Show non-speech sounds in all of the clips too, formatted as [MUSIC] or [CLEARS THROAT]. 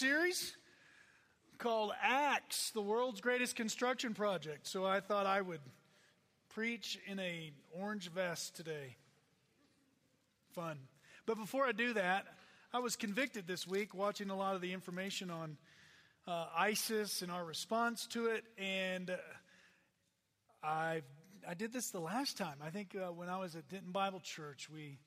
series called Acts, the world's greatest construction project. So I thought I would preach in a orange vest today. Fun. But before I do that, I was convicted this week watching a lot of the information on uh, ISIS and our response to it, and uh, I I did this the last time. I think uh, when I was at Denton Bible Church, we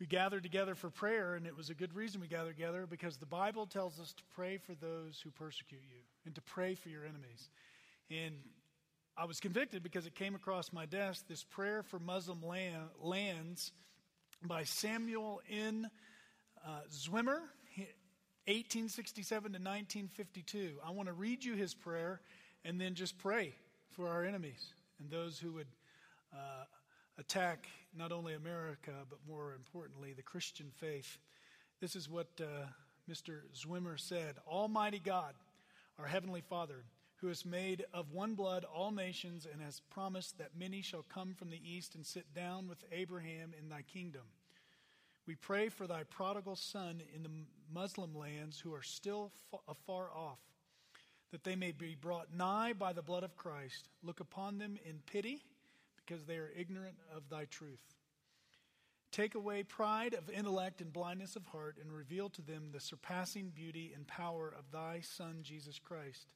we gathered together for prayer, and it was a good reason we gathered together because the Bible tells us to pray for those who persecute you and to pray for your enemies. And I was convicted because it came across my desk this prayer for Muslim land, lands by Samuel M. Uh, Zwemer, 1867 to 1952. I want to read you his prayer and then just pray for our enemies and those who would. Uh, attack not only America, but more importantly, the Christian faith. This is what uh, Mr. Zwemer said Almighty God, our Heavenly Father, who has made of one blood all nations and has promised that many shall come from the east and sit down with Abraham in thy kingdom. We pray for thy prodigal son in the Muslim lands who are still afar off, that they may be brought nigh by the blood of Christ. Look upon them in pity because they are ignorant of thy truth. Take away pride of intellect and blindness of heart, and reveal to them the surpassing beauty and power of thy Son, Jesus Christ.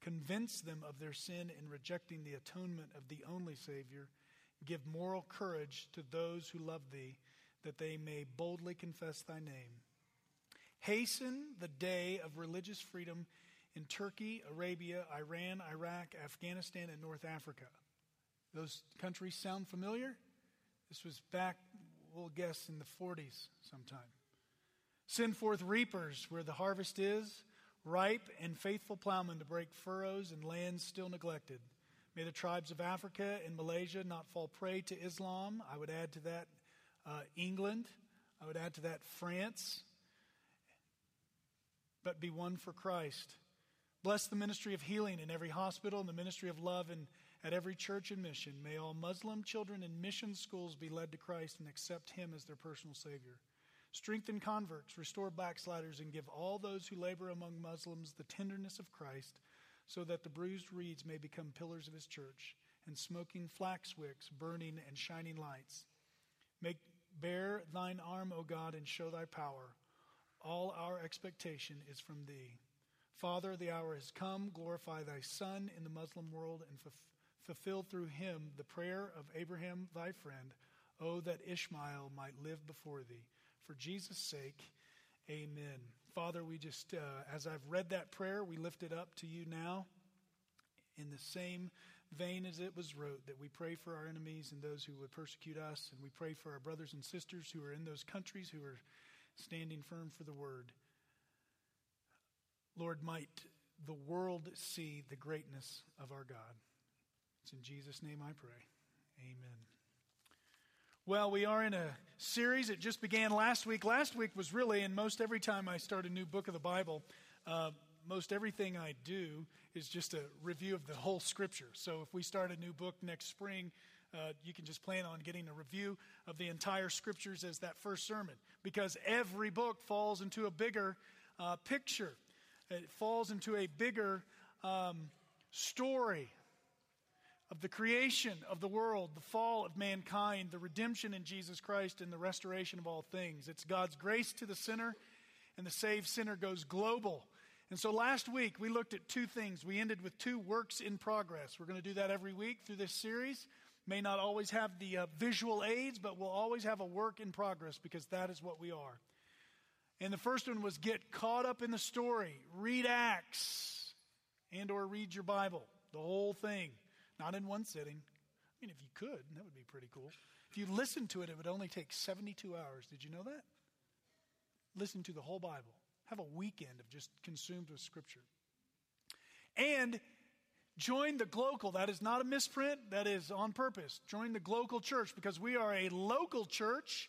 Convince them of their sin in rejecting the atonement of the only Savior. Give moral courage to those who love thee, that they may boldly confess thy name. Hasten the day of religious freedom in Turkey, Arabia, Iran, Iraq, Afghanistan, and North Africa those countries sound familiar? This was back, we'll guess, in the 40s sometime. Send forth reapers where the harvest is, ripe and faithful plowmen to break furrows and lands still neglected. May the tribes of Africa and Malaysia not fall prey to Islam. I would add to that uh, England. I would add to that France. But be one for Christ. Bless the ministry of healing in every hospital and the ministry of love and at every church and mission. May all Muslim children in mission schools be led to Christ and accept Him as their personal Savior. Strengthen converts, restore backsliders, and give all those who labor among Muslims the tenderness of Christ, so that the bruised reeds may become pillars of His church, and smoking flax wicks, burning and shining lights. Make bare thine arm, O God, and show thy power. All our expectation is from thee. Father, the hour has come. Glorify thy Son in the Muslim world and fulfill fulfill through him the prayer of Abraham thy friend, Oh, that Ishmael might live before thee. For Jesus' sake, amen. Father, we just, uh, as I've read that prayer, we lift it up to you now in the same vein as it was wrote, that we pray for our enemies and those who would persecute us, and we pray for our brothers and sisters who are in those countries who are standing firm for the word. Lord, might the world see the greatness of our God. It's in Jesus' name I pray. Amen. Well, we are in a series. It just began last week. Last week was really, and most every time I start a new book of the Bible, uh, most everything I do is just a review of the whole scripture. So if we start a new book next spring, uh, you can just plan on getting a review of the entire scriptures as that first sermon because every book falls into a bigger uh, picture, it falls into a bigger um, story of the creation of the world, the fall of mankind, the redemption in Jesus Christ, and the restoration of all things. It's God's grace to the sinner, and the saved sinner goes global. And so last week we looked at two things. We ended with two works in progress. We're going to do that every week through this series. May not always have the uh, visual aids, but we'll always have a work in progress because that is what we are. And the first one was get caught up in the story, read Acts, and or read your Bible, the whole thing. Not in one sitting. I mean, if you could, that would be pretty cool. If you listened to it, it would only take 72 hours. Did you know that? Listen to the whole Bible. Have a weekend of just consumed with Scripture. And join the Glocal. That is not a misprint, that is on purpose. Join the Glocal church because we are a local church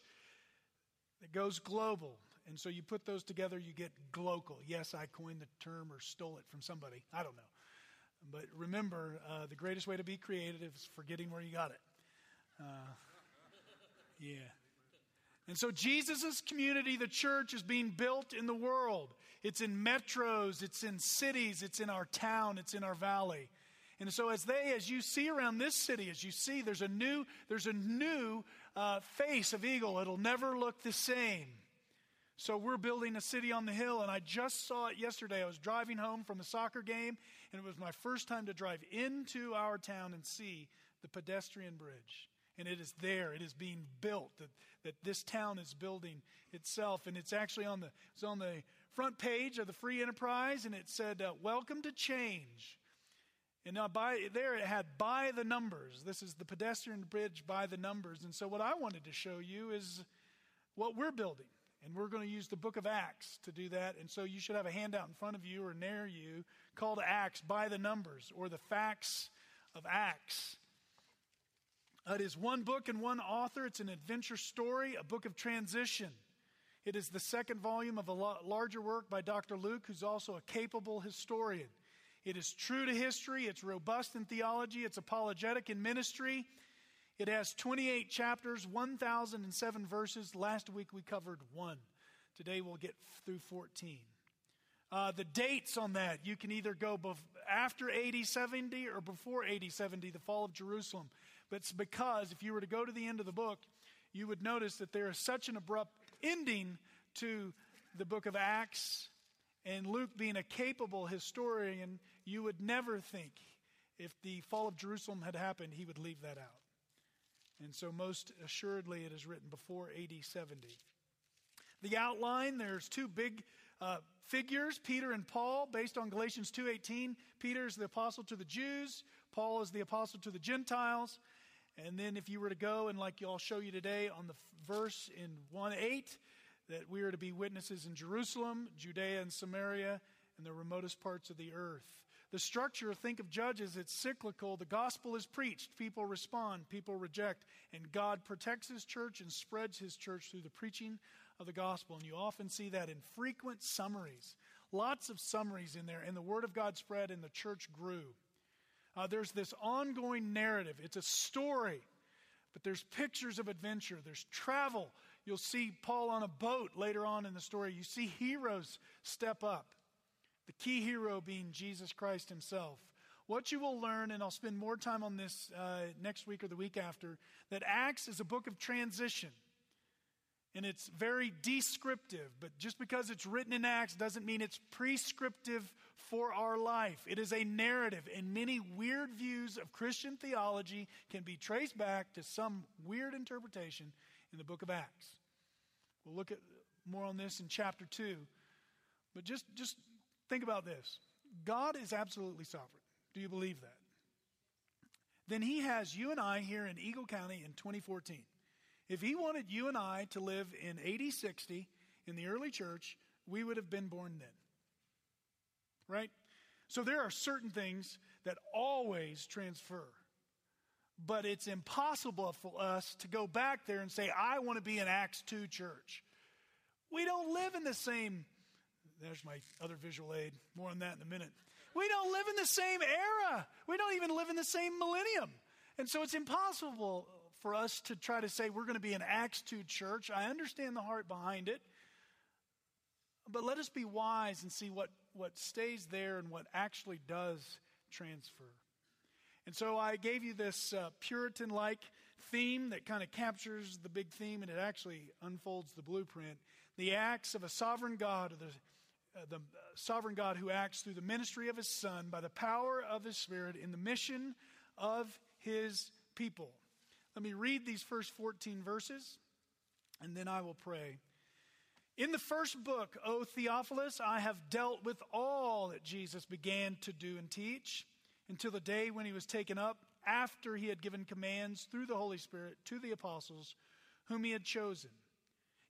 that goes global. And so you put those together, you get glocal. Yes, I coined the term or stole it from somebody. I don't know. But remember, uh, the greatest way to be creative is forgetting where you got it. Uh, [LAUGHS] yeah. And so Jesus' community, the church, is being built in the world. It's in metros, it's in cities, it's in our town, it's in our valley. And so as they, as you see around this city, as you see, there's a new, there's a new uh, face of Eagle. It'll never look the same. So we're building a city on the hill, and I just saw it yesterday. I was driving home from a soccer game, and it was my first time to drive into our town and see the pedestrian bridge. And it is there. It is being built. That, that this town is building itself, and it's actually on the it's on the front page of the Free Enterprise, and it said, uh, "Welcome to change." And now by there it had by the numbers. This is the pedestrian bridge by the numbers. And so what I wanted to show you is what we're building. And we're going to use the book of Acts to do that. And so you should have a handout in front of you or near you called Acts by the numbers or the facts of Acts. It is one book and one author. It's an adventure story, a book of transition. It is the second volume of a larger work by Dr. Luke, who's also a capable historian. It is true to history, it's robust in theology, it's apologetic in ministry. It has 28 chapters, 1,007 verses. Last week we covered one. Today we'll get through 14. Uh, the dates on that, you can either go bef- after AD 70 or before AD 70, the fall of Jerusalem. But it's because if you were to go to the end of the book, you would notice that there is such an abrupt ending to the book of Acts. And Luke, being a capable historian, you would never think if the fall of Jerusalem had happened, he would leave that out. And so, most assuredly, it is written before AD 70. The outline there's two big uh, figures, Peter and Paul, based on Galatians 2:18. Peter is the apostle to the Jews, Paul is the apostle to the Gentiles. And then, if you were to go and, like I'll show you today, on the verse in 1 8, that we are to be witnesses in Jerusalem, Judea, and Samaria, and the remotest parts of the earth. The structure, think of Judges, it's cyclical. The gospel is preached, people respond, people reject, and God protects his church and spreads his church through the preaching of the gospel. And you often see that in frequent summaries. Lots of summaries in there, and the word of God spread and the church grew. Uh, there's this ongoing narrative, it's a story, but there's pictures of adventure, there's travel. You'll see Paul on a boat later on in the story. You see heroes step up. The key hero being Jesus Christ himself. What you will learn, and I'll spend more time on this uh, next week or the week after, that Acts is a book of transition. And it's very descriptive, but just because it's written in Acts doesn't mean it's prescriptive for our life. It is a narrative, and many weird views of Christian theology can be traced back to some weird interpretation in the book of Acts. We'll look at more on this in chapter 2. But just, just Think about this God is absolutely sovereign. Do you believe that? Then He has you and I here in Eagle County in 2014. If He wanted you and I to live in 8060 in the early church, we would have been born then. Right? So there are certain things that always transfer. But it's impossible for us to go back there and say, I want to be an Acts 2 church. We don't live in the same there's my other visual aid. More on that in a minute. We don't live in the same era. We don't even live in the same millennium. And so it's impossible for us to try to say we're going to be an Acts 2 church. I understand the heart behind it. But let us be wise and see what, what stays there and what actually does transfer. And so I gave you this uh, Puritan like theme that kind of captures the big theme and it actually unfolds the blueprint. The acts of a sovereign God, or the uh, the sovereign God who acts through the ministry of his Son by the power of his Spirit in the mission of his people. Let me read these first 14 verses and then I will pray. In the first book, O Theophilus, I have dealt with all that Jesus began to do and teach until the day when he was taken up after he had given commands through the Holy Spirit to the apostles whom he had chosen.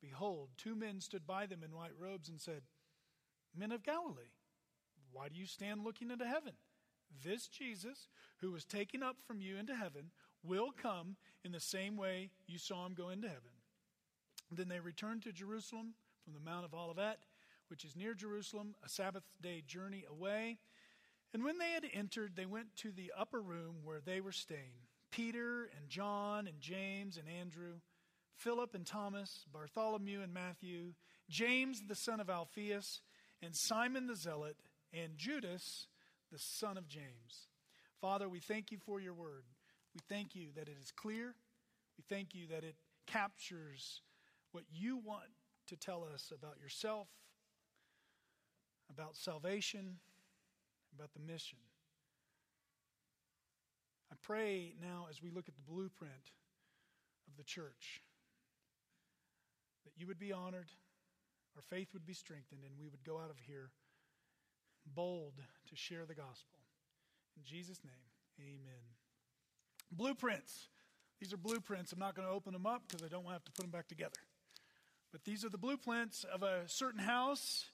Behold, two men stood by them in white robes and said, Men of Galilee, why do you stand looking into heaven? This Jesus, who was taken up from you into heaven, will come in the same way you saw him go into heaven. Then they returned to Jerusalem from the Mount of Olivet, which is near Jerusalem, a Sabbath day journey away. And when they had entered, they went to the upper room where they were staying Peter and John and James and Andrew, Philip and Thomas, Bartholomew and Matthew, James the son of Alphaeus and Simon the Zealot, and Judas, the son of James. Father, we thank you for your word. We thank you that it is clear. We thank you that it captures what you want to tell us about yourself, about salvation, about the mission. I pray now as we look at the blueprint of the church that you would be honored our faith would be strengthened, and we would go out of here bold to share the gospel. In Jesus' name, amen. Blueprints. These are blueprints. I'm not going to open them up because I don't have to put them back together. But these are the blueprints of a certain house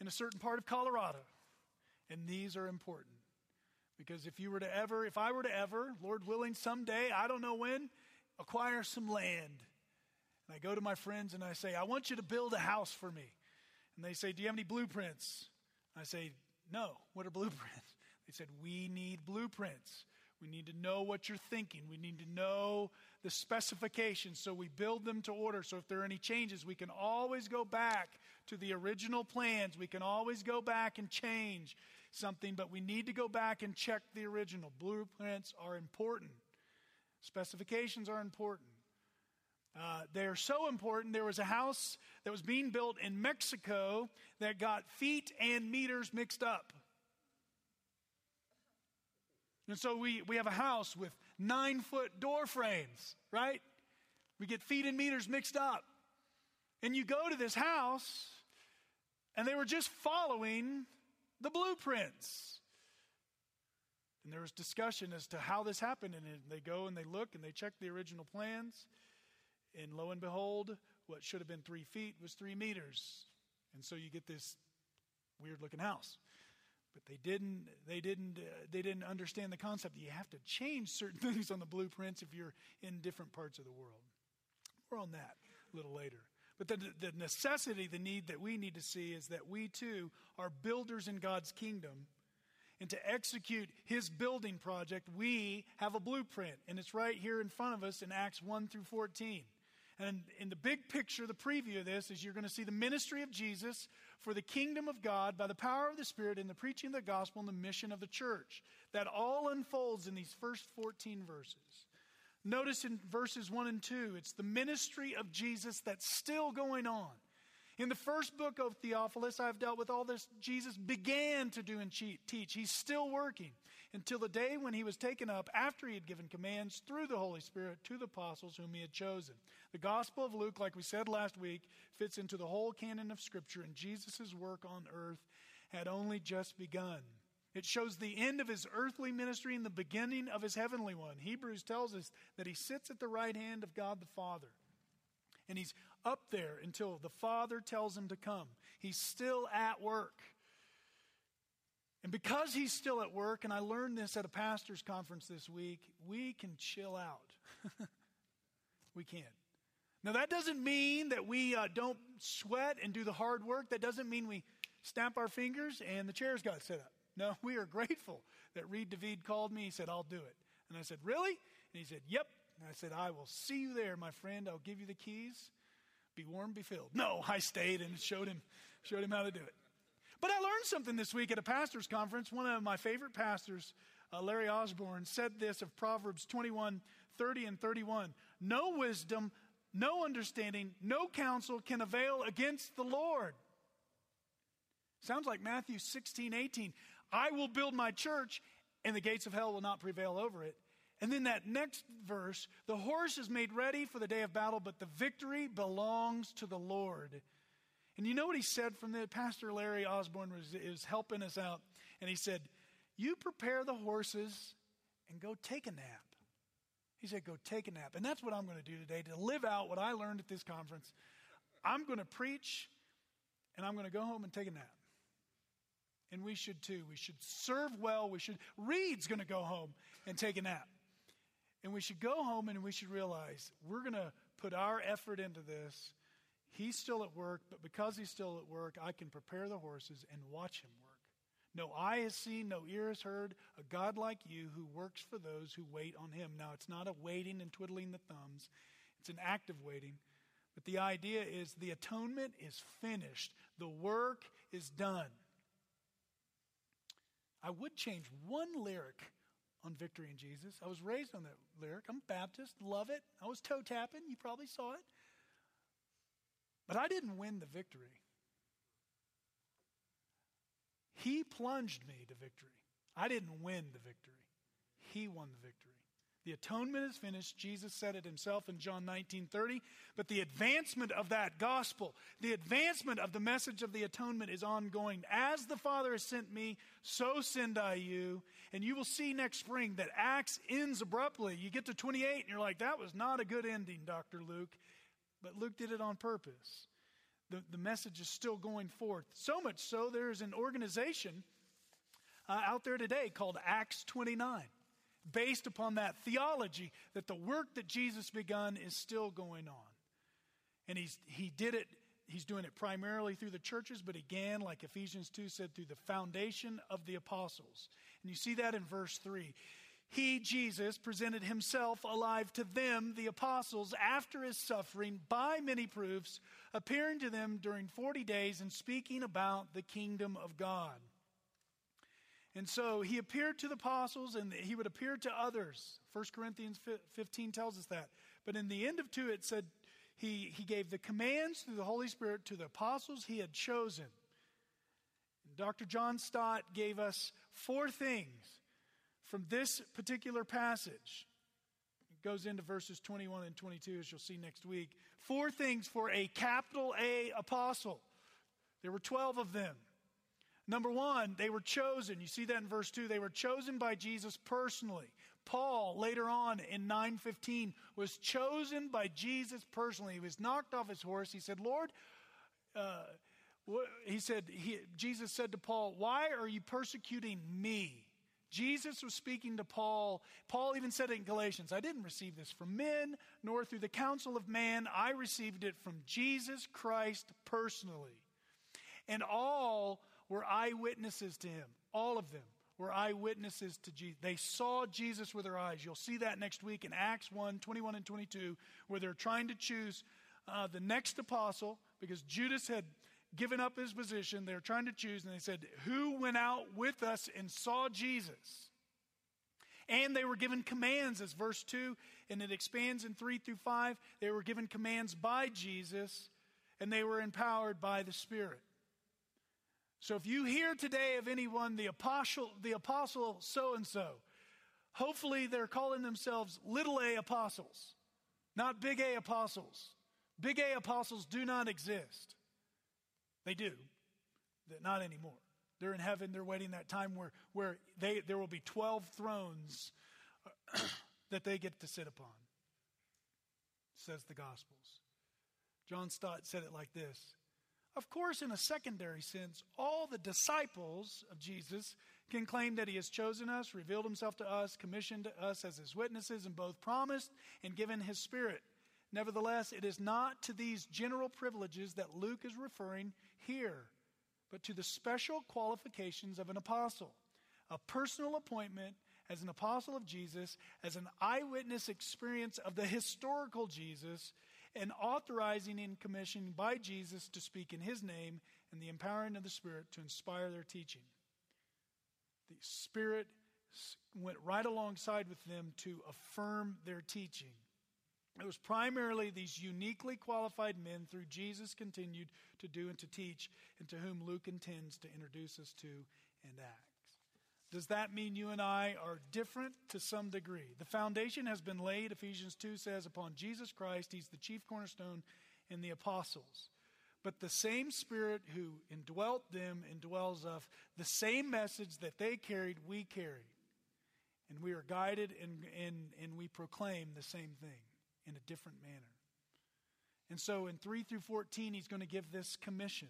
in a certain part of Colorado. And these are important. Because if you were to ever, if I were to ever, Lord willing, someday, I don't know when, acquire some land and I go to my friends and I say, I want you to build a house for me. And they say, Do you have any blueprints? I say, No. What are blueprints? [LAUGHS] They said, We need blueprints. We need to know what you're thinking. We need to know the specifications so we build them to order. So if there are any changes, we can always go back to the original plans. We can always go back and change something, but we need to go back and check the original. Blueprints are important, specifications are important. Uh, they're so important. There was a house that was being built in Mexico that got feet and meters mixed up. And so we, we have a house with nine foot door frames, right? We get feet and meters mixed up. And you go to this house, and they were just following the blueprints. And there was discussion as to how this happened. And they go and they look and they check the original plans. And lo and behold, what should have been three feet was three meters. And so you get this weird looking house. But they didn't, they, didn't, uh, they didn't understand the concept. You have to change certain [LAUGHS] things on the blueprints if you're in different parts of the world. We're on that a little later. But the, the necessity, the need that we need to see is that we too are builders in God's kingdom. And to execute his building project, we have a blueprint. And it's right here in front of us in Acts 1 through 14. And in the big picture, the preview of this is you're going to see the ministry of Jesus for the kingdom of God by the power of the Spirit in the preaching of the gospel and the mission of the church. That all unfolds in these first 14 verses. Notice in verses 1 and 2, it's the ministry of Jesus that's still going on. In the first book of Theophilus, I've dealt with all this Jesus began to do and teach. He's still working until the day when he was taken up after he had given commands through the Holy Spirit to the apostles whom he had chosen. The Gospel of Luke, like we said last week, fits into the whole canon of Scripture, and Jesus' work on earth had only just begun. It shows the end of his earthly ministry and the beginning of his heavenly one. Hebrews tells us that he sits at the right hand of God the Father. And he's up there until the Father tells him to come. He's still at work. And because he's still at work, and I learned this at a pastor's conference this week, we can chill out. [LAUGHS] we can't. Now, that doesn't mean that we uh, don't sweat and do the hard work. That doesn't mean we snap our fingers and the chairs got set up. No, [LAUGHS] we are grateful that Reed David called me. He said, I'll do it. And I said, Really? And he said, Yep. And I said, I will see you there, my friend. I'll give you the keys. Be warm, be filled. No, I stayed and showed him, showed him how to do it. But I learned something this week at a pastor's conference. One of my favorite pastors, uh, Larry Osborne, said this of Proverbs 21 30 and 31. No wisdom, no understanding, no counsel can avail against the Lord. Sounds like Matthew 16, 18. I will build my church, and the gates of hell will not prevail over it. And then that next verse the horse is made ready for the day of battle, but the victory belongs to the Lord. And you know what he said from the Pastor Larry Osborne was, was helping us out. And he said, You prepare the horses and go take a nap. He said, Go take a nap. And that's what I'm going to do today to live out what I learned at this conference. I'm going to preach and I'm going to go home and take a nap. And we should too. We should serve well. We should, Reed's going to go home and take a nap. And we should go home and we should realize we're going to put our effort into this. He's still at work, but because he's still at work, I can prepare the horses and watch him work. No eye has seen, no ear has heard a God like you who works for those who wait on him. Now, it's not a waiting and twiddling the thumbs, it's an active waiting. But the idea is the atonement is finished, the work is done. I would change one lyric on Victory in Jesus. I was raised on that lyric. I'm Baptist, love it. I was toe tapping, you probably saw it. But I didn't win the victory. He plunged me to victory. I didn't win the victory. He won the victory. The atonement is finished. Jesus said it himself in John 19 30. But the advancement of that gospel, the advancement of the message of the atonement is ongoing. As the Father has sent me, so send I you. And you will see next spring that Acts ends abruptly. You get to 28 and you're like, that was not a good ending, Dr. Luke. But Luke did it on purpose. The, the message is still going forth. So much so, there's an organization uh, out there today called Acts 29 based upon that theology that the work that Jesus begun is still going on. And he's, he did it, he's doing it primarily through the churches, but again, like Ephesians 2 said, through the foundation of the apostles. And you see that in verse 3. He, Jesus, presented himself alive to them, the apostles, after his suffering by many proofs, appearing to them during 40 days and speaking about the kingdom of God. And so he appeared to the apostles and he would appear to others. 1 Corinthians 15 tells us that. But in the end of 2, it said he, he gave the commands through the Holy Spirit to the apostles he had chosen. Dr. John Stott gave us four things from this particular passage. It goes into verses 21 and 22, as you'll see next week. Four things for a capital A apostle. There were 12 of them. Number one, they were chosen. You see that in verse 2. They were chosen by Jesus personally. Paul, later on in 915, was chosen by Jesus personally. He was knocked off his horse. He said, Lord, uh, he said, he, Jesus said to Paul, Why are you persecuting me? Jesus was speaking to Paul. Paul even said in Galatians I didn't receive this from men, nor through the counsel of man. I received it from Jesus Christ personally. And all were eyewitnesses to him. All of them were eyewitnesses to Jesus. They saw Jesus with their eyes. You'll see that next week in Acts 1 21 and 22, where they're trying to choose uh, the next apostle because Judas had given up his position. They're trying to choose, and they said, Who went out with us and saw Jesus? And they were given commands, as verse 2, and it expands in 3 through 5. They were given commands by Jesus, and they were empowered by the Spirit. So if you hear today of anyone, the apostle, the apostle so and so, hopefully they're calling themselves little a apostles, not big A apostles. Big A apostles do not exist. They do, not anymore. They're in heaven. They're waiting that time where, where they, there will be 12 thrones [CLEARS THROAT] that they get to sit upon, says the Gospels. John Stott said it like this of course, in a secondary sense, all the disciples of Jesus can claim that he has chosen us, revealed himself to us, commissioned us as his witnesses, and both promised and given his spirit. Nevertheless, it is not to these general privileges that Luke is referring here, but to the special qualifications of an apostle, a personal appointment as an apostle of Jesus, as an eyewitness experience of the historical Jesus, and authorizing and commissioning by Jesus to speak in his name and the empowering of the Spirit to inspire their teaching. The Spirit went right alongside with them to affirm their teaching. It was primarily these uniquely qualified men through Jesus continued to do and to teach, and to whom Luke intends to introduce us to and Acts. Does that mean you and I are different to some degree? The foundation has been laid, Ephesians 2 says, upon Jesus Christ. He's the chief cornerstone and the apostles. But the same Spirit who indwelt them indwells us. The same message that they carried, we carry. And we are guided and, and, and we proclaim the same thing in a different manner. And so in 3 through 14, he's going to give this commission.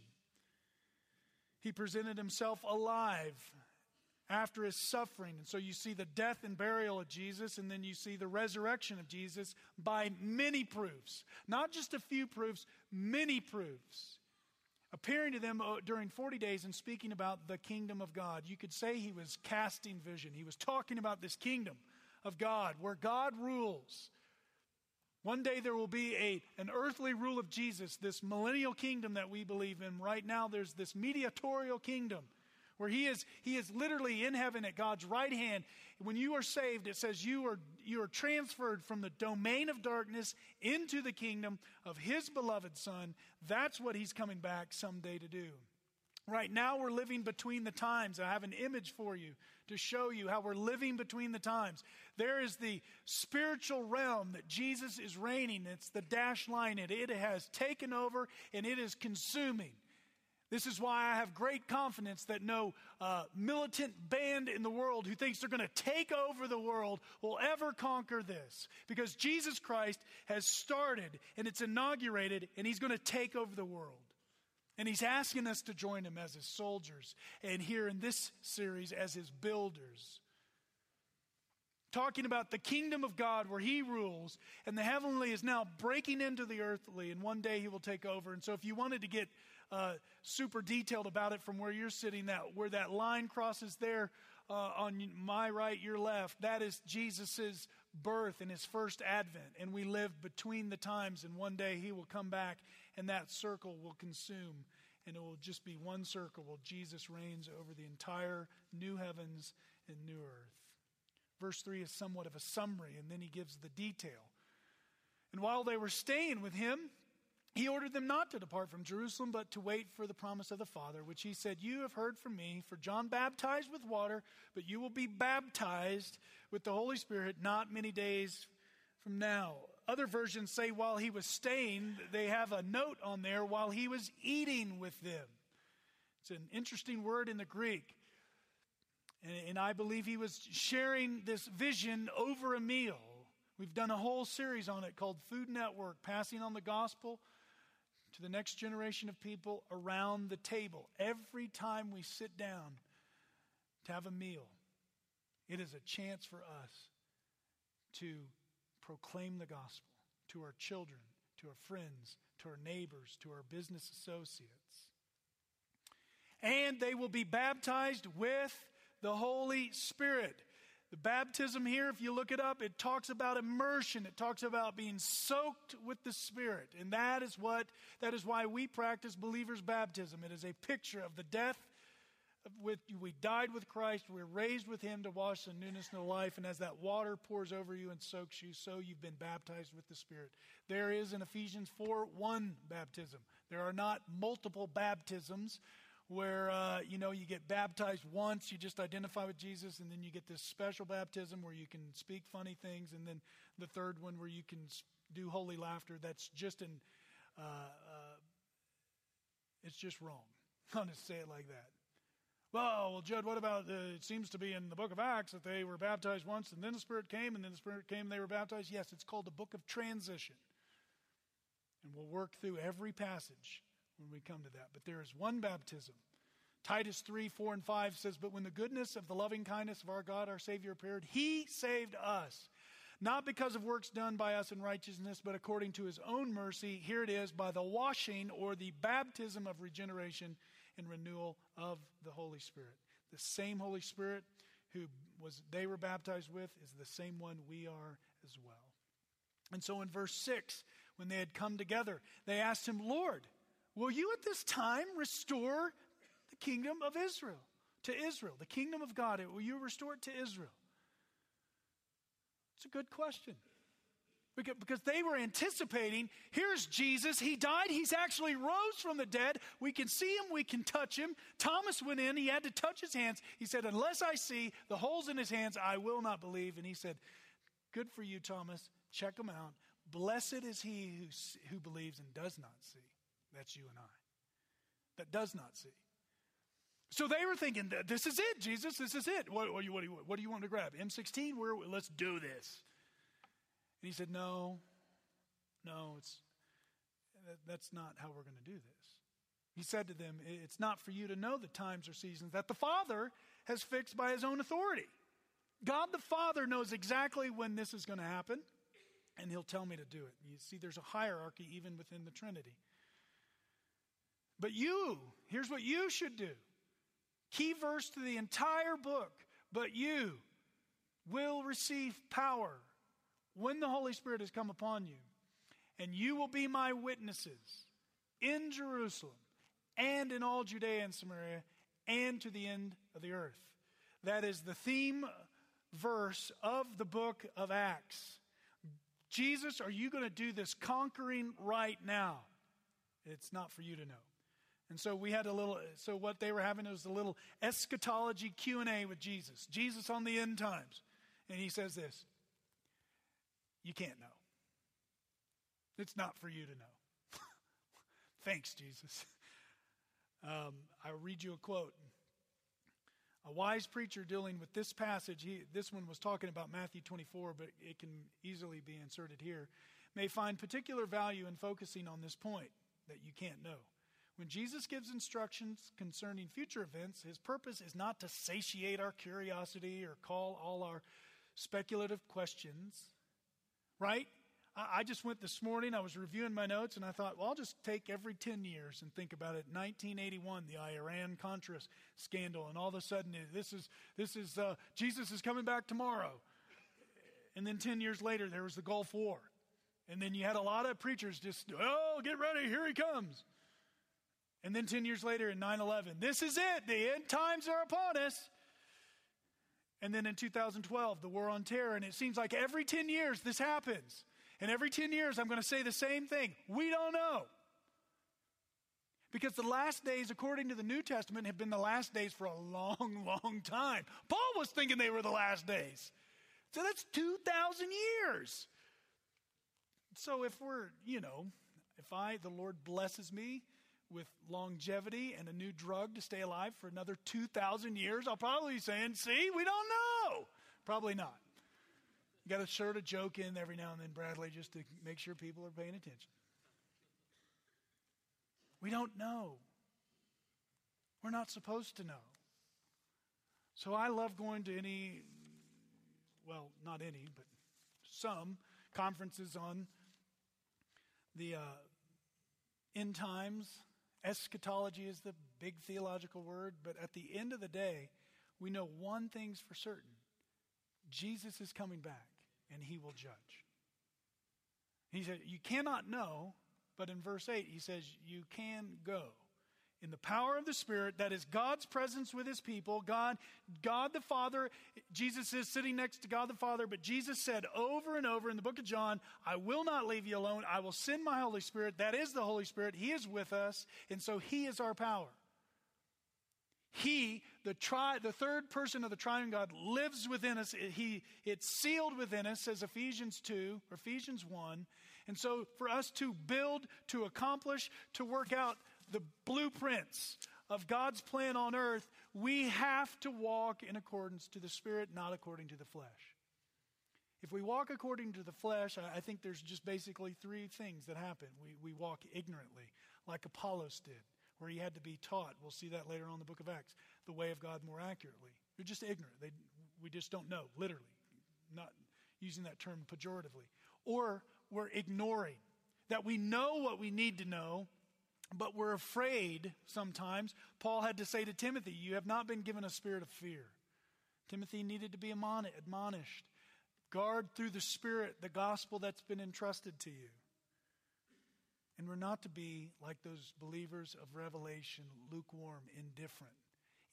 He presented himself alive after his suffering. And so you see the death and burial of Jesus, and then you see the resurrection of Jesus by many proofs. Not just a few proofs, many proofs. Appearing to them uh, during 40 days and speaking about the kingdom of God. You could say he was casting vision. He was talking about this kingdom of God where God rules. One day there will be a, an earthly rule of Jesus, this millennial kingdom that we believe in. Right now, there's this mediatorial kingdom where he is, he is literally in heaven at God's right hand. When you are saved, it says you are, you are transferred from the domain of darkness into the kingdom of his beloved Son. That's what he's coming back someday to do. Right now, we're living between the times. I have an image for you to show you how we're living between the times. There is the spiritual realm that Jesus is reigning. It's the dash line, and it has taken over and it is consuming. This is why I have great confidence that no uh, militant band in the world who thinks they're going to take over the world will ever conquer this. Because Jesus Christ has started and it's inaugurated, and he's going to take over the world. And he's asking us to join him as his soldiers, and here in this series as his builders. Talking about the kingdom of God where he rules, and the heavenly is now breaking into the earthly, and one day he will take over. And so, if you wanted to get uh, super detailed about it from where you're sitting, that where that line crosses there uh, on my right, your left, that is Jesus's birth and his first advent. And we live between the times, and one day he will come back, and that circle will consume. And it will just be one circle while Jesus reigns over the entire new heavens and new earth. Verse 3 is somewhat of a summary, and then he gives the detail. And while they were staying with him, he ordered them not to depart from Jerusalem, but to wait for the promise of the Father, which he said, You have heard from me, for John baptized with water, but you will be baptized with the Holy Spirit not many days from now. Other versions say while he was staying, they have a note on there while he was eating with them. It's an interesting word in the Greek. And, and I believe he was sharing this vision over a meal. We've done a whole series on it called Food Network, passing on the gospel to the next generation of people around the table. Every time we sit down to have a meal, it is a chance for us to proclaim the gospel to our children, to our friends, to our neighbors, to our business associates. And they will be baptized with the Holy Spirit. The baptism here, if you look it up, it talks about immersion. It talks about being soaked with the Spirit. And that is what, that is why we practice believers' baptism. It is a picture of the death with, we died with Christ, we're raised with Him to wash the newness of life, and as that water pours over you and soaks you, so you've been baptized with the Spirit. There is in Ephesians 4 one baptism. There are not multiple baptisms where uh, you know you get baptized once, you just identify with Jesus, and then you get this special baptism where you can speak funny things, and then the third one where you can do holy laughter. That's just an uh, uh, it's just wrong. [LAUGHS] I'll just say it like that. Well, well, Judd, what about it seems to be in the book of Acts that they were baptized once and then the Spirit came and then the Spirit came and they were baptized? Yes, it's called the book of transition. And we'll work through every passage when we come to that. But there is one baptism. Titus 3 4 and 5 says, But when the goodness of the loving kindness of our God, our Savior, appeared, He saved us. Not because of works done by us in righteousness, but according to His own mercy. Here it is, by the washing or the baptism of regeneration and renewal of the Holy Spirit. The same Holy Spirit who was they were baptized with is the same one we are as well. And so in verse 6, when they had come together, they asked him, Lord, Will you at this time restore the kingdom of Israel? to Israel? The kingdom of God, will you restore it to Israel? It's a good question. Because they were anticipating, here's Jesus. He died. He's actually rose from the dead. We can see him. We can touch him. Thomas went in. He had to touch his hands. He said, Unless I see the holes in his hands, I will not believe. And he said, Good for you, Thomas. Check him out. Blessed is he who, who believes and does not see. That's you and I. That does not see. So they were thinking, this is it, Jesus, this is it. What, what, what, what do you want to grab? M16? Where, let's do this. And he said, no, no, it's, that's not how we're going to do this. He said to them, It's not for you to know the times or seasons that the Father has fixed by his own authority. God the Father knows exactly when this is going to happen, and he'll tell me to do it. You see, there's a hierarchy even within the Trinity. But you, here's what you should do. Key verse to the entire book. But you will receive power when the Holy Spirit has come upon you, and you will be my witnesses in Jerusalem and in all Judea and Samaria and to the end of the earth. That is the theme verse of the book of Acts. Jesus, are you going to do this conquering right now? It's not for you to know. And so we had a little so what they were having was a little eschatology Q&A with Jesus. Jesus on the end times. And he says this. You can't know. It's not for you to know. [LAUGHS] Thanks, Jesus. Um, I'll read you a quote. A wise preacher dealing with this passage, he, this one was talking about Matthew 24, but it can easily be inserted here, may find particular value in focusing on this point that you can't know. When Jesus gives instructions concerning future events, his purpose is not to satiate our curiosity or call all our speculative questions, right? I just went this morning, I was reviewing my notes, and I thought, well, I'll just take every 10 years and think about it. 1981, the Iran Contra scandal, and all of a sudden, this is, this is uh, Jesus is coming back tomorrow. And then 10 years later, there was the Gulf War. And then you had a lot of preachers just, oh, get ready, here he comes. And then 10 years later in 9 11, this is it, the end times are upon us. And then in 2012, the war on terror. And it seems like every 10 years this happens. And every 10 years, I'm going to say the same thing. We don't know. Because the last days, according to the New Testament, have been the last days for a long, [LAUGHS] long time. Paul was thinking they were the last days. So that's 2,000 years. So if we're, you know, if I, the Lord blesses me with longevity and a new drug to stay alive for another 2,000 years, I'll probably be saying, see, we don't know. Probably not. You got to sort of joke in every now and then, Bradley, just to make sure people are paying attention. We don't know. We're not supposed to know. So I love going to any, well, not any, but some conferences on the uh, end times. Eschatology is the big theological word, but at the end of the day, we know one thing's for certain Jesus is coming back and he will judge. He said, You cannot know, but in verse 8, he says, You can go. In the power of the Spirit, that is God's presence with his people, God, God the Father, Jesus is sitting next to God the Father, but Jesus said over and over in the book of John, I will not leave you alone. I will send my Holy Spirit. That is the Holy Spirit. He is with us, and so he is our power. He, the, tri- the third person of the triune God, lives within us. He, it's sealed within us, says Ephesians 2 or Ephesians 1. And so, for us to build, to accomplish, to work out the blueprints of God's plan on earth, we have to walk in accordance to the Spirit, not according to the flesh. If we walk according to the flesh, I think there's just basically three things that happen. We, we walk ignorantly, like Apollos did where he had to be taught. We'll see that later on in the book of Acts, the way of God more accurately. They're just ignorant. They, we just don't know, literally, not using that term pejoratively. Or we're ignoring that we know what we need to know, but we're afraid sometimes. Paul had to say to Timothy, You have not been given a spirit of fear. Timothy needed to be admonished. Guard through the Spirit the gospel that's been entrusted to you. And we're not to be like those believers of Revelation, lukewarm, indifferent.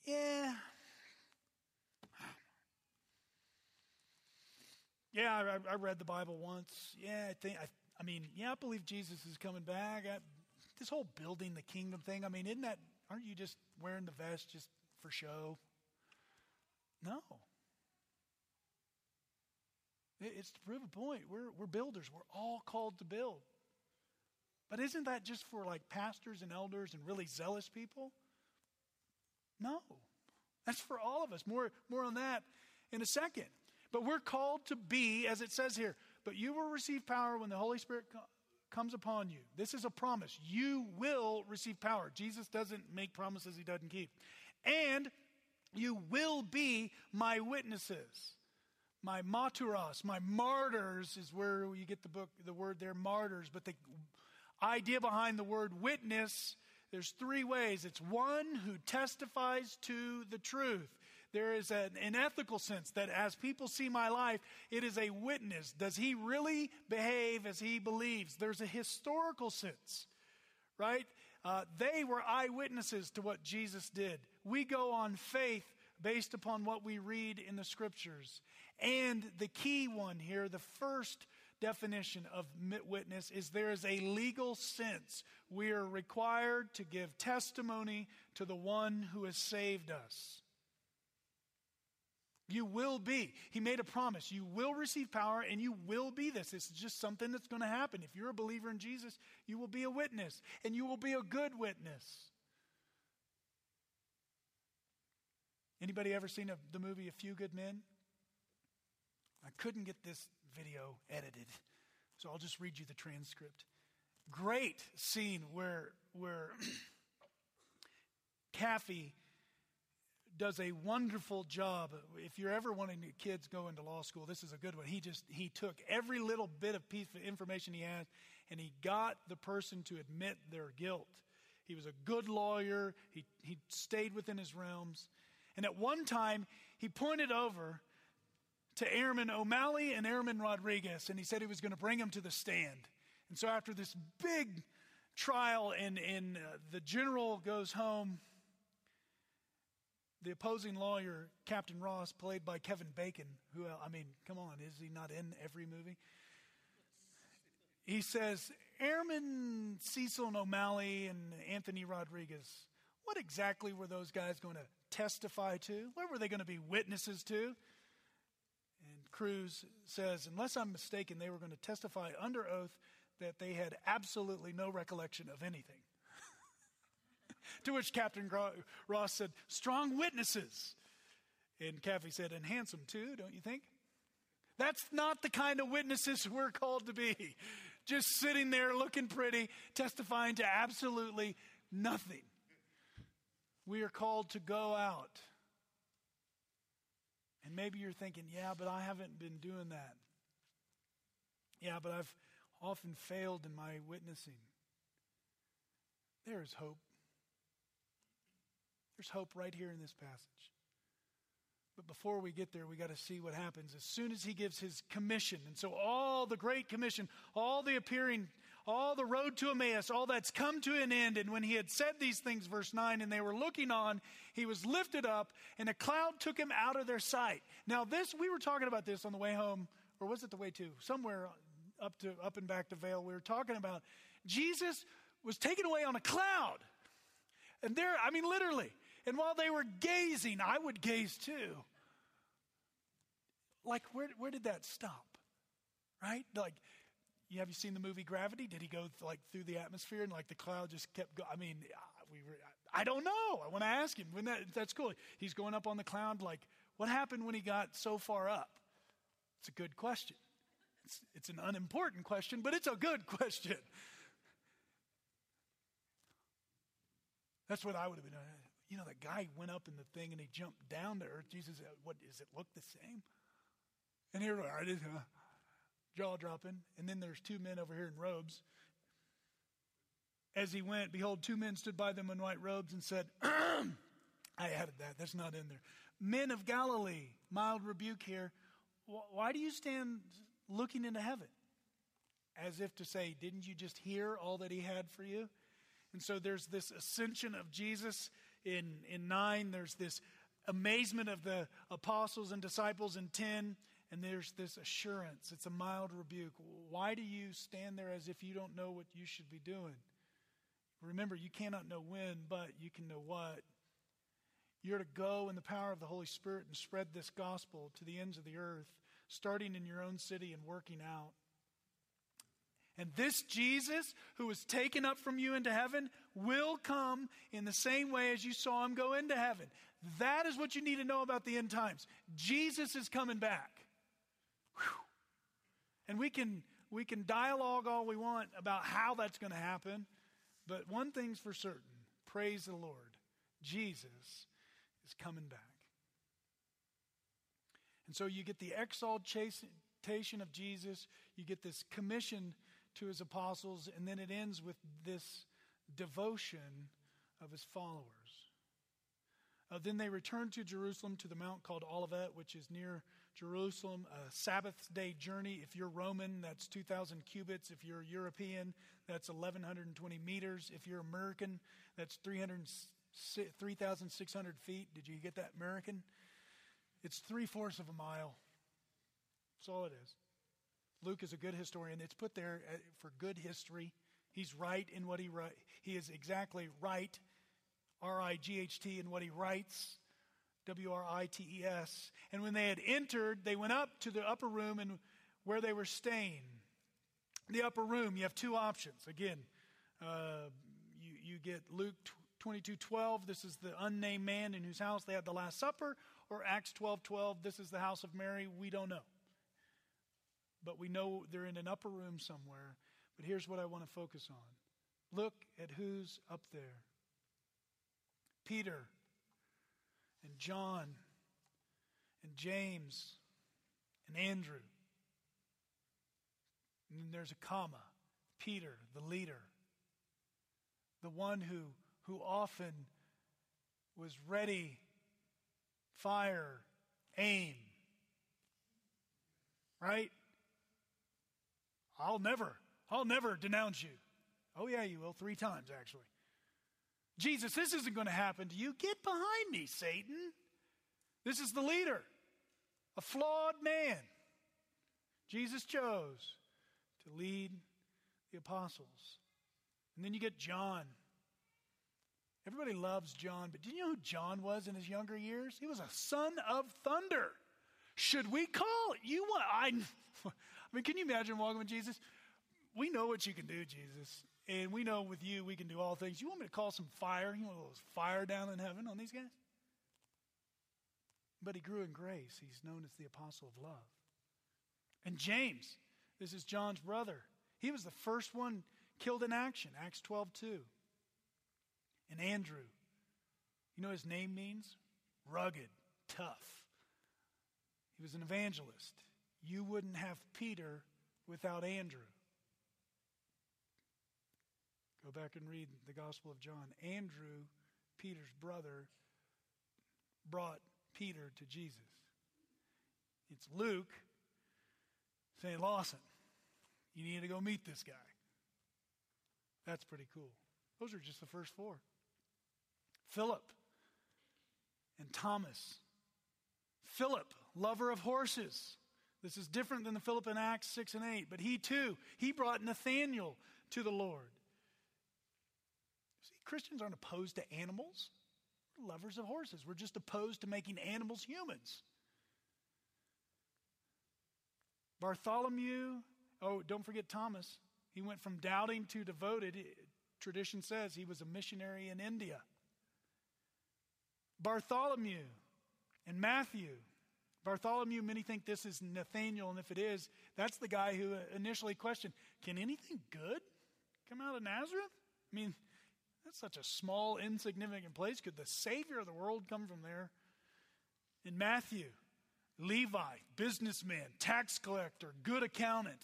Yeah. Yeah, I, I read the Bible once. Yeah, I think, I, I mean, yeah, I believe Jesus is coming back. I, this whole building the kingdom thing, I mean, isn't that, aren't you just wearing the vest just for show? No. It's to prove a point. We're, we're builders. We're all called to build. But isn't that just for like pastors and elders and really zealous people? No. That's for all of us. More, more on that in a second. But we're called to be, as it says here, but you will receive power when the Holy Spirit co- comes upon you. This is a promise. You will receive power. Jesus doesn't make promises he doesn't keep. And you will be my witnesses. My martyros, my martyrs is where you get the book, the word there, martyrs. But the idea behind the word witness, there's three ways. It's one who testifies to the truth. There is an, an ethical sense that as people see my life, it is a witness. Does he really behave as he believes? There's a historical sense, right? Uh, they were eyewitnesses to what Jesus did. We go on faith based upon what we read in the scriptures. And the key one here, the first definition of witness is there is a legal sense. We are required to give testimony to the one who has saved us. You will be. He made a promise. You will receive power and you will be this. Is just something that's going to happen. If you're a believer in Jesus, you will be a witness and you will be a good witness. Anybody ever seen a, the movie A Few Good Men? I couldn't get this video edited, so I'll just read you the transcript. Great scene where where [CLEARS THROAT] Kaffee does a wonderful job. If you're ever wanting kids go into law school, this is a good one. He just he took every little bit of piece of information he had and he got the person to admit their guilt. He was a good lawyer. He he stayed within his realms. And at one time, he pointed over to Airman O'Malley and Airman Rodriguez, and he said he was going to bring them to the stand. And so after this big trial, and, and uh, the general goes home, the opposing lawyer, Captain Ross, played by Kevin Bacon, who, uh, I mean, come on, is he not in every movie? He says, Airman Cecil O'Malley and Anthony Rodriguez, what exactly were those guys going to testify to? What were they going to be witnesses to? And Cruise says, unless I'm mistaken, they were going to testify under oath that they had absolutely no recollection of anything. To which Captain Ross said, strong witnesses. And Kaffee said, and handsome too, don't you think? That's not the kind of witnesses we're called to be. Just sitting there looking pretty, testifying to absolutely nothing. We are called to go out and maybe you're thinking, yeah, but I haven't been doing that. Yeah, but I've often failed in my witnessing. There is hope. There's hope right here in this passage. But before we get there, we got to see what happens as soon as he gives his commission. And so, all the great commission, all the appearing all the road to Emmaus, all that's come to an end. And when he had said these things, verse 9, and they were looking on, he was lifted up, and a cloud took him out of their sight. Now, this, we were talking about this on the way home, or was it the way to? Somewhere up to up and back to Vail, we were talking about Jesus was taken away on a cloud. And there, I mean, literally. And while they were gazing, I would gaze too. Like, where, where did that stop? Right? Like, you have you seen the movie Gravity? Did he go like through the atmosphere and like the cloud just kept going? I mean, uh, we were, I don't know. I want to ask him. When that, that's cool. He's going up on the cloud. Like, what happened when he got so far up? It's a good question. It's, it's an unimportant question, but it's a good [LAUGHS] question. That's what I would have been. Uh, You know, that guy went up in the thing and he jumped down to earth. Jesus, what does it look the same? And here we are. Uh, jaw dropping. And then there's two men over here in robes. As he went, behold, two men stood by them in white robes and said, [CLEARS THROAT] I added that. That's not in there. Men of Galilee, mild rebuke here. Why do you stand looking into heaven? As if to say, didn't you just hear all that he had for you? And so there's this ascension of Jesus in, in 9. There's this amazement of the apostles and disciples in 10 and there's this assurance. It's a mild rebuke. Why do you stand there as if you don't know what you should be doing? Remember, you cannot know when, but you can know what. You're to go in the power of the Holy Spirit and spread this gospel to the ends of the earth, starting in your own city and working out. And this Jesus, who was taken up from you into heaven, will come in the same way as you saw him go into heaven. That is what you need to know about the end times. Jesus is coming back. Whew. And we can, we can dialogue all we want about how that's going to happen, but one thing's for certain praise the Lord. Jesus is coming back. And so you get the exaltation of Jesus, you get this commission to his apostles, and then it ends with this devotion of his followers. Uh, then they returned to Jerusalem to the mount called Olivet, which is near Jerusalem, a Sabbath day journey. If you're Roman, that's 2,000 cubits. If you're European, that's 1,120 meters. If you're American, that's 3,600 feet. Did you get that, American? It's three fourths of a mile. That's all it is. Luke is a good historian. It's put there uh, for good history. He's right in what he writes. He is exactly right, R I G H T, in what he writes, W R I T E S. And when they had entered, they went up to the upper room and where they were staying. The upper room, you have two options. Again, uh, you, you get Luke 22 12, this is the unnamed man in whose house they had the Last Supper, or Acts 12 12, this is the house of Mary. We don't know but we know they're in an upper room somewhere. But here's what I want to focus on look at who's up there Peter and John and James and Andrew. And then there's a comma Peter, the leader, the one who, who often was ready, fire, aim. Right? I'll never, I'll never denounce you. Oh, yeah, you will, three times actually. Jesus, this isn't going to happen to you. Get behind me, Satan. This is the leader, a flawed man. Jesus chose to lead the apostles. And then you get John. Everybody loves John, but do you know who John was in his younger years? He was a son of thunder. Should we call? You I I mean, can you imagine walking with Jesus? We know what you can do, Jesus. And we know with you we can do all things. You want me to call some fire? You want those fire down in heaven on these guys? But he grew in grace. He's known as the apostle of love. And James, this is John's brother. He was the first one killed in action, Acts 12 2. And Andrew, you know his name means? Rugged, tough. He was an evangelist. You wouldn't have Peter without Andrew. Go back and read the Gospel of John. Andrew, Peter's brother, brought Peter to Jesus. It's Luke saying, Lawson, you need to go meet this guy. That's pretty cool. Those are just the first four. Philip and Thomas. Philip, lover of horses. This is different than the Philip in Acts 6 and 8, but he too, he brought Nathaniel to the Lord. See, Christians aren't opposed to animals. We're lovers of horses. We're just opposed to making animals humans. Bartholomew, oh, don't forget Thomas. He went from doubting to devoted. Tradition says he was a missionary in India. Bartholomew and Matthew, Bartholomew, many think this is Nathaniel, and if it is, that's the guy who initially questioned, Can anything good come out of Nazareth? I mean, that's such a small, insignificant place. Could the Savior of the world come from there? In Matthew, Levi, businessman, tax collector, good accountant,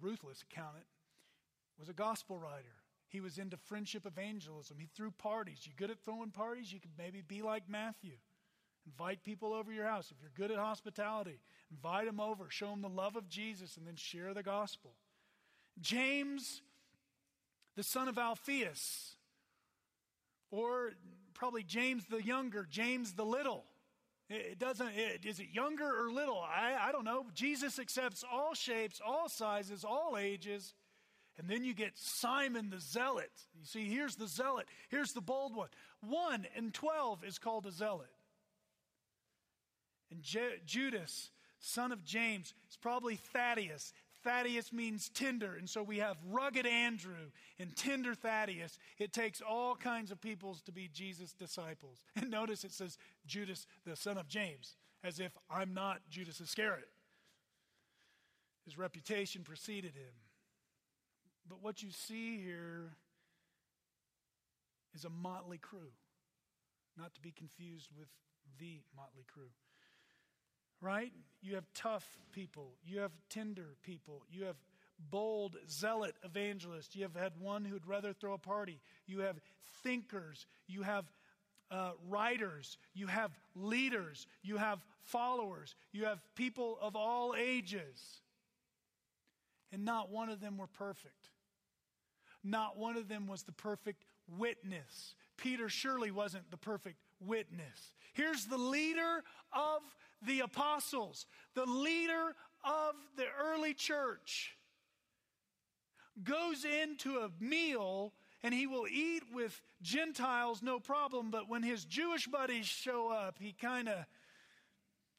ruthless accountant, was a gospel writer. He was into friendship evangelism. He threw parties. You good at throwing parties? You could maybe be like Matthew. Invite people over your house. If you're good at hospitality, invite them over, show them the love of Jesus, and then share the gospel. James, the son of Alphaeus, or probably James the younger, James the little. It doesn't, it, is it younger or little? I, I don't know. Jesus accepts all shapes, all sizes, all ages. And then you get Simon the Zealot. You see, here's the Zealot. Here's the bold one. 1 and 12 is called a Zealot. And Judas, son of James, is probably Thaddeus. Thaddeus means tender. And so we have rugged Andrew and tender Thaddeus. It takes all kinds of peoples to be Jesus' disciples. [LAUGHS] And notice it says Judas, the son of James, as if I'm not Judas Iscariot. His reputation preceded him. But what you see here is a motley crew, not to be confused with the Mötley Crüe right? You have tough people, you have tender people, you have bold, zealot evangelists, you have had one who'd rather throw a party, you have thinkers, you have uh, writers, you have leaders, you have followers, you have people of all ages. And not one of them were perfect. Not one of them was the perfect witness. Peter surely wasn't the perfect witness. Here's the leader of the apostles, the leader of the early church, goes into a meal and he will eat with Gentiles, no problem. But when his Jewish buddies show up, he kind of,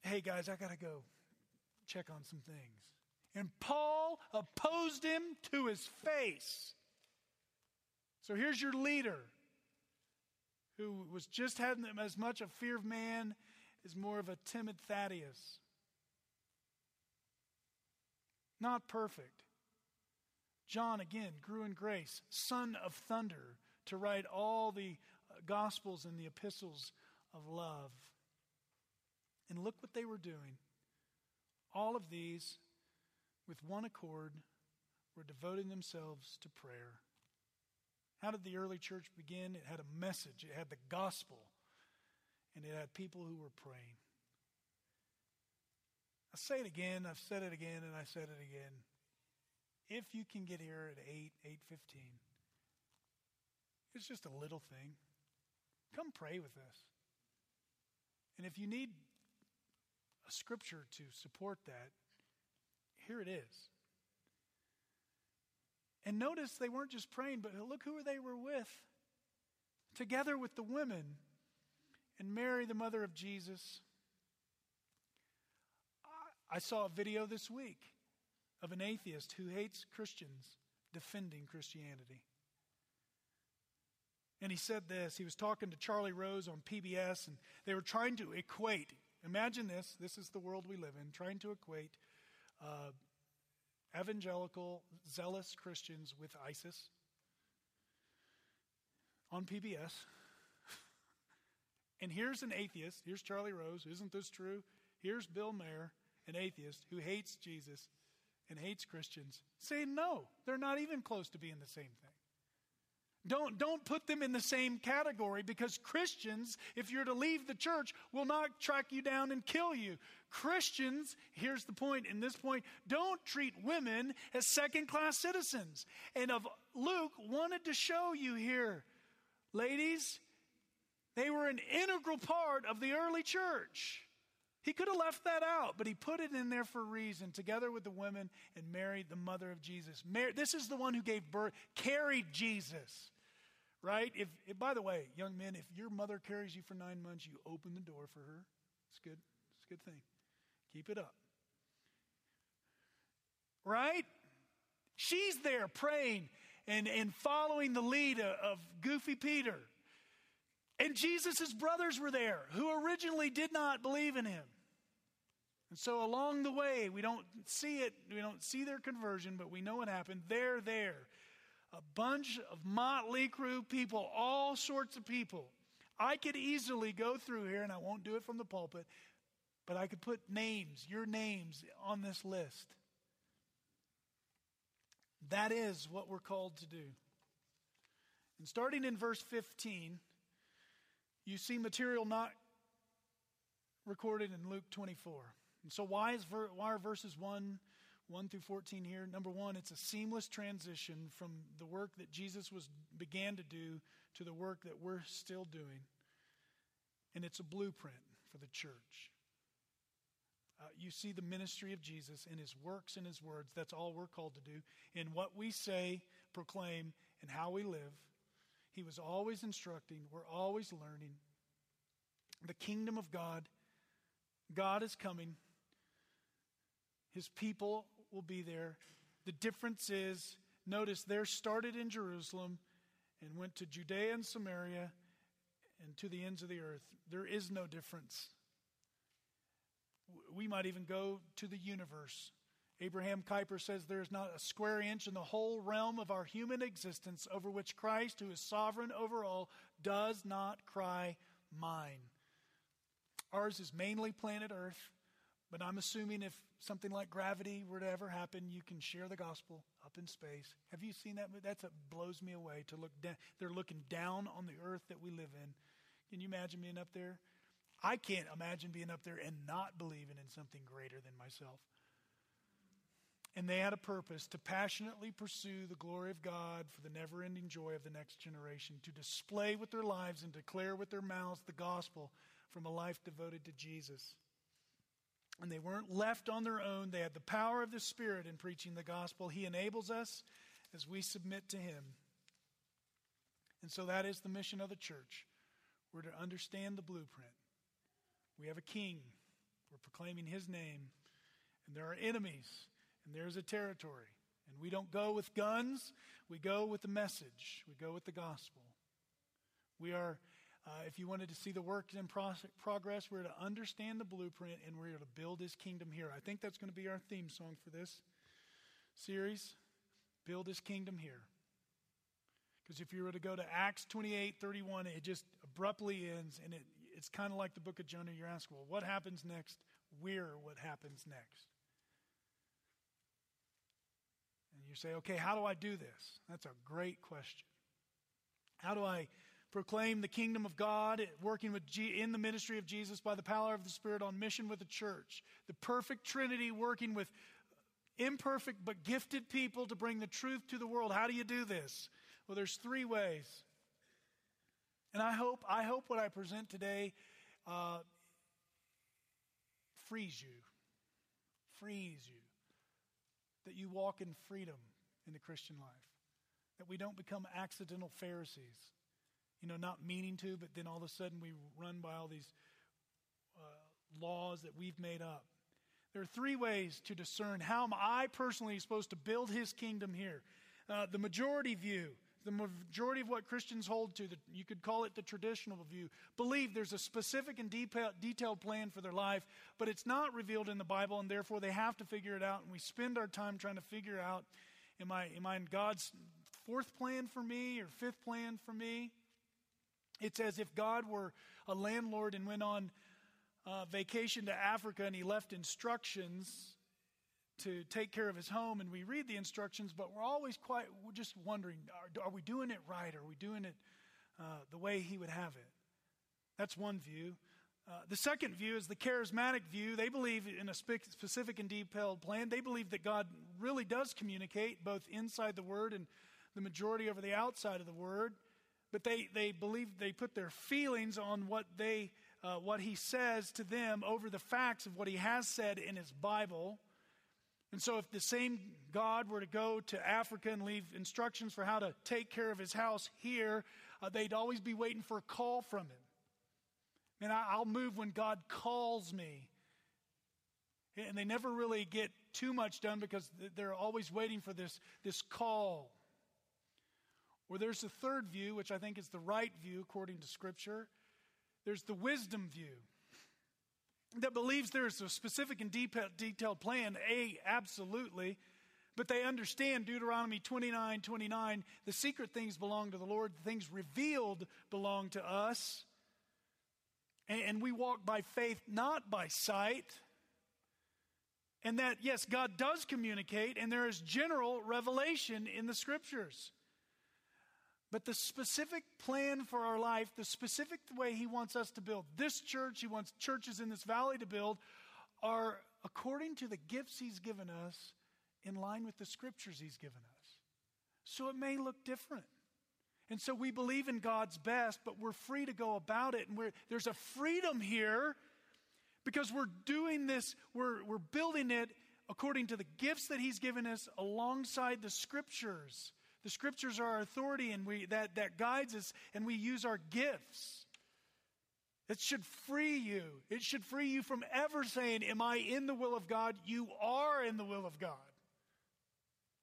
hey guys, I got to go check on some things. And Paul opposed him to his face. So here's your leader who was just having as much a fear of man as more of a timid Thaddeus. Not perfect. John, again, grew in grace, son of thunder, to write all the uh, gospels and the epistles of love. And look what they were doing. All of these, with one accord, were devoting themselves to prayer. How did the early church begin? It had a message, it had the gospel and it had people who were praying. I say it again, I've said it again, and I said it again. If you can get here at 8, 8.15, it's just a little thing. Come pray with us. And if you need a scripture to support that, here it is. And notice they weren't just praying, but look who they were with. Together with the women and Mary, the mother of Jesus. I saw a video this week of an atheist who hates Christians defending Christianity. And he said this. He was talking to Charlie Rose on PBS, and they were trying to equate. Imagine this. This is the world we live in, trying to equate uh, evangelical, zealous Christians with ISIS on PBS. And here's an atheist. Here's Charlie Rose. Isn't this true? Here's Bill Maher, an atheist who hates Jesus and hates Christians, saying, no, they're not even close to being the same thing. Don't, don't put them in the same category because Christians, if you're to leave the church, will not track you down and kill you. Christians, here's the point in this point, don't treat women as second class citizens. And of Luke wanted to show you here, ladies, they were an integral part of the early church. He could have left that out, but he put it in there for a reason, together with the women and Mary, the mother of Jesus. Mary, this is the one who gave birth, carried Jesus, right? If, if, by the way, young men, if your mother carries you for nine months, you open the door for her. It's good. It's a good thing. Keep it up. Right? She's there praying and, and following the lead of Goofy Peter. And Jesus' brothers were there who originally did not believe in him. And so along the way, we don't see it, we don't see their conversion, but we know what happened. They're there. A bunch of motley crew people, all sorts of people. I could easily go through here, and I won't do it from the pulpit, but I could put names, your names, on this list. That is what we're called to do. And starting in verse 15, you see material not recorded in Luke 24. And so, why, is why are verses 1, 1 through 14 here? Number one, it's a seamless transition from the work that Jesus was, began to do to the work that we're still doing. And it's a blueprint for the church. Uh, you see the ministry of Jesus in his works and his words. That's all we're called to do. In what we say, proclaim, and how we live. He was always instructing. We're always learning. The kingdom of God, God is coming. His people will be there. The difference is, notice, they're started in Jerusalem and went to Judea and Samaria and to the ends of the earth. There is no difference. We might even go to the universe. Abraham Kuyper says there is not a square inch in the whole realm of our human existence over which Christ, who is sovereign over all, does not cry, Mine. Ours is mainly planet Earth, but I'm assuming if something like gravity were to ever happen, you can share the gospel up in space. Have you seen that? That's what blows me away to look down. They're looking down on the earth that we live in. Can you imagine being up there? I can't imagine being up there and not believing in something greater than myself. And they had a purpose to passionately pursue the glory of God for the never ending joy of the next generation, to display with their lives and declare with their mouths the gospel from a life devoted to Jesus. And they weren't left on their own. They had the power of the Spirit in preaching the gospel. He enables us as we submit to Him. And so that is the mission of the church. We're to understand the blueprint. We have a king. We're proclaiming his name. And there are enemies. And there's a territory. And we don't go with guns. We go with the message. We go with the gospel. We are, uh, if you wanted to see the work in progress, we're to understand the blueprint and we're to build his kingdom here. I think that's going to be our theme song for this series. Build his kingdom here. Because if you were to go to Acts 28 31, it just abruptly ends and it, it's kind of like the book of Jonah. You're asking, well, what happens next? Where what happens next? And you say, okay, how do I do this? That's a great question. How do I proclaim the kingdom of God, working with G- in the ministry of Jesus by the power of the Spirit on mission with the church? The perfect Trinity working with imperfect but gifted people to bring the truth to the world. How do you do this? Well, there's three ways. And I hope, I hope what I present today uh, frees you, frees you, that you walk in freedom in the Christian life, that we don't become accidental Pharisees, you know, not meaning to, but then all of a sudden we run by all these uh, laws that we've made up. There are three ways to discern how am I personally supposed to build his kingdom here. Uh, the majority view the majority of what Christians hold to, the, you could call it the traditional view, believe there's a specific and detailed plan for their life, but it's not revealed in the Bible, and therefore they have to figure it out. And we spend our time trying to figure out am I, am I in God's fourth plan for me or fifth plan for me? It's as if God were a landlord and went on uh, vacation to Africa and he left instructions to take care of his home and we read the instructions, but we're always quite, we're just wondering are, are we doing it right? Are we doing it uh, the way he would have it? That's one view. Uh, the second view is the charismatic view. They believe in a specific and detailed plan. They believe that God really does communicate both inside the Word and the majority over the outside of the Word. But they, they believe they put their feelings on what they uh, what He says to them over the facts of what He has said in His Bible. And so, if the same God were to go to Africa and leave instructions for how to take care of his house here, uh, they'd always be waiting for a call from him. And I'll move when God calls me. And they never really get too much done because they're always waiting for this, this call. Or there's a third view, which I think is the right view according to Scripture. There's the wisdom view that believes there's a specific and detailed plan, A, absolutely. But they understand Deuteronomy 29 29, the secret things belong to the Lord, the things revealed belong to us. And we walk by faith, not by sight. And that, yes, God does communicate, and there is general revelation in the scriptures. But the specific plan for our life, the specific way He wants us to build this church, He wants churches in this valley to build, are according to the gifts He's given us in line with the scriptures He's given us. So it may look different. And so we believe in God's best, but we're free to go about it. And there's a freedom here Because we're doing this, we're, we're building it according to the gifts that He's given us alongside the Scriptures. The Scriptures are our authority, and we, that, that guides us, and we use our gifts. It should free you. It should free you from ever saying, Am I in the will of God? You are in the will of God.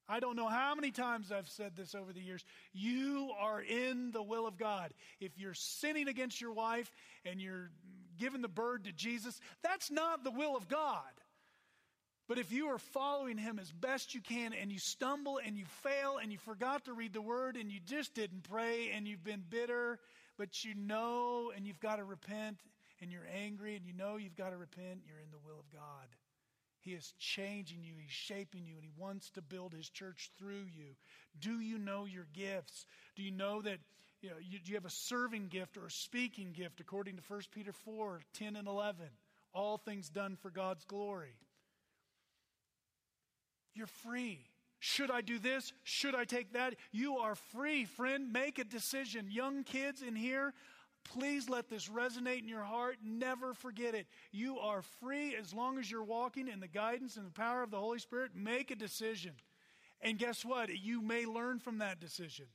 I don't know how many times I've said this over the years. You are in the will of God. If you're sinning against your wife and you're giving the bird to Jesus, that's not the will of God. But if you are following him as best you can and you stumble and you fail and you forgot to read the word and you just didn't pray and you've been bitter, but you know and you've got to repent and you're angry and you know you've got to repent, you're in the will of God. He is changing you, He's shaping you, and He wants to build His church through you. Do you know your gifts? Do you know that you know, you, you have a serving gift or a speaking gift according to 1 Peter 4 10 and 11? All things done for God's glory. You're free. Should I do this? Should I take that? You are free, friend. Make a decision. Young kids in here, Please let this resonate in your heart. Never forget it. You are free as long as you're walking in the guidance and the power of the Holy Spirit. Make a decision. And guess what? You may learn from that decision.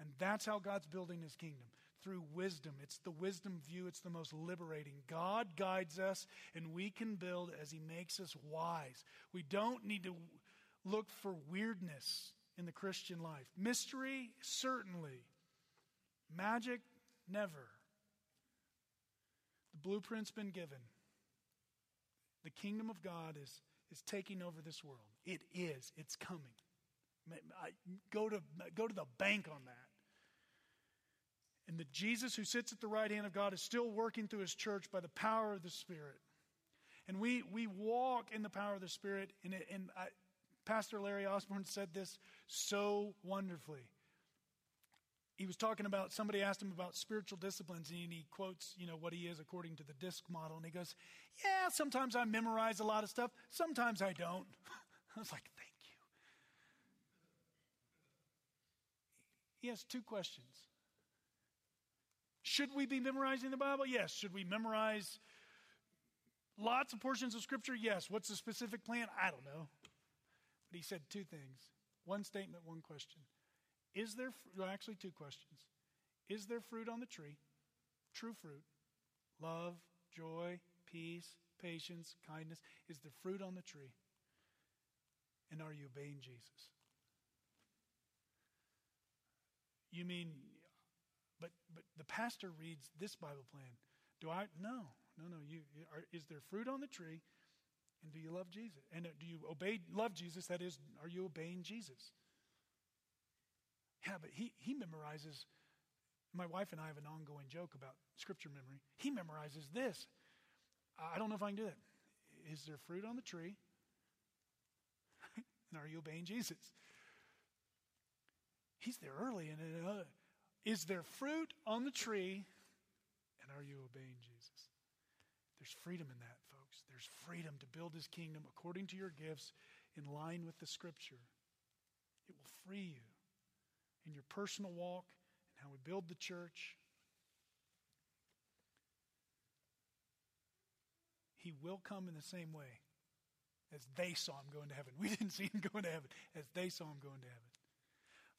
And that's how God's building his kingdom through wisdom. It's the wisdom view, it's the most liberating. God guides us, and we can build as he makes us wise. We don't need to look for weirdness in the Christian life. Mystery, certainly. Magic, Never. The blueprint's been given. The kingdom of God is, is taking over this world. It is. It's coming. I, go, to, go to the bank on that. And that Jesus who sits at the right hand of God is still working through his church by the power of the Spirit. And we, we walk in the power of the Spirit. And, it, and I, Pastor Larry Osborne said this so wonderfully he was talking about somebody asked him about spiritual disciplines and he quotes you know what he is according to the disc model and he goes yeah sometimes i memorize a lot of stuff sometimes i don't [LAUGHS] i was like thank you he has two questions should we be memorizing the bible yes should we memorize lots of portions of scripture yes what's the specific plan i don't know but he said two things one statement one question is there, well, actually, two questions. Is there fruit on the tree? True fruit. Love, joy, peace, patience, kindness. Is there fruit on the tree? And are you obeying Jesus? You mean, but, but the pastor reads this Bible plan. Do I? No, no, no. You, are, is there fruit on the tree? And do you love Jesus? And uh, do you obey, love Jesus? That is, are you obeying Jesus? Yeah, but he, he memorizes. My wife and I have an ongoing joke about scripture memory. He memorizes this. I don't know if I can do that. Is there fruit on the tree? [LAUGHS] and are you obeying Jesus? He's there early. And uh, is there fruit on the tree? And are you obeying Jesus? There's freedom in that, folks. There's freedom to build his kingdom according to your gifts in line with the scripture. It will free you in your personal walk and how we build the church. He will come in the same way as they saw him going to heaven. We didn't see him [LAUGHS] going to heaven, as they saw him going to heaven.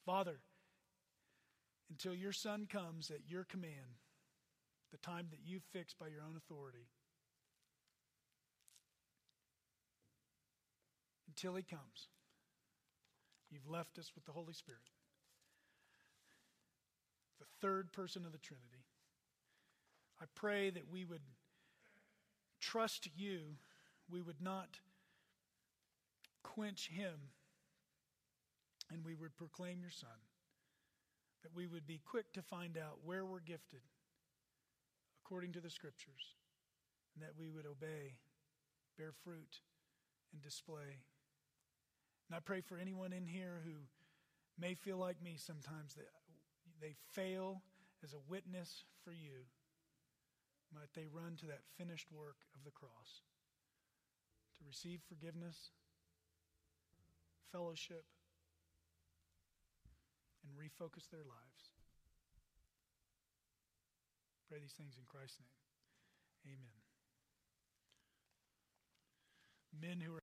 Father, until your son comes at your command, the time that you fixed by your own authority, until he comes, you've left us with the Holy Spirit the third person of the Trinity. I pray that we would trust you, we would not quench him, and we would proclaim your Son. That we would be quick to find out where we're gifted according to the Scriptures, and that we would obey, bear fruit, and display. And I pray for anyone in here who may feel like me sometimes that they fail as a witness for you, might they run to that finished work of the cross to receive forgiveness, fellowship, and refocus their lives. Pray these things in Christ's name. Amen. Men who are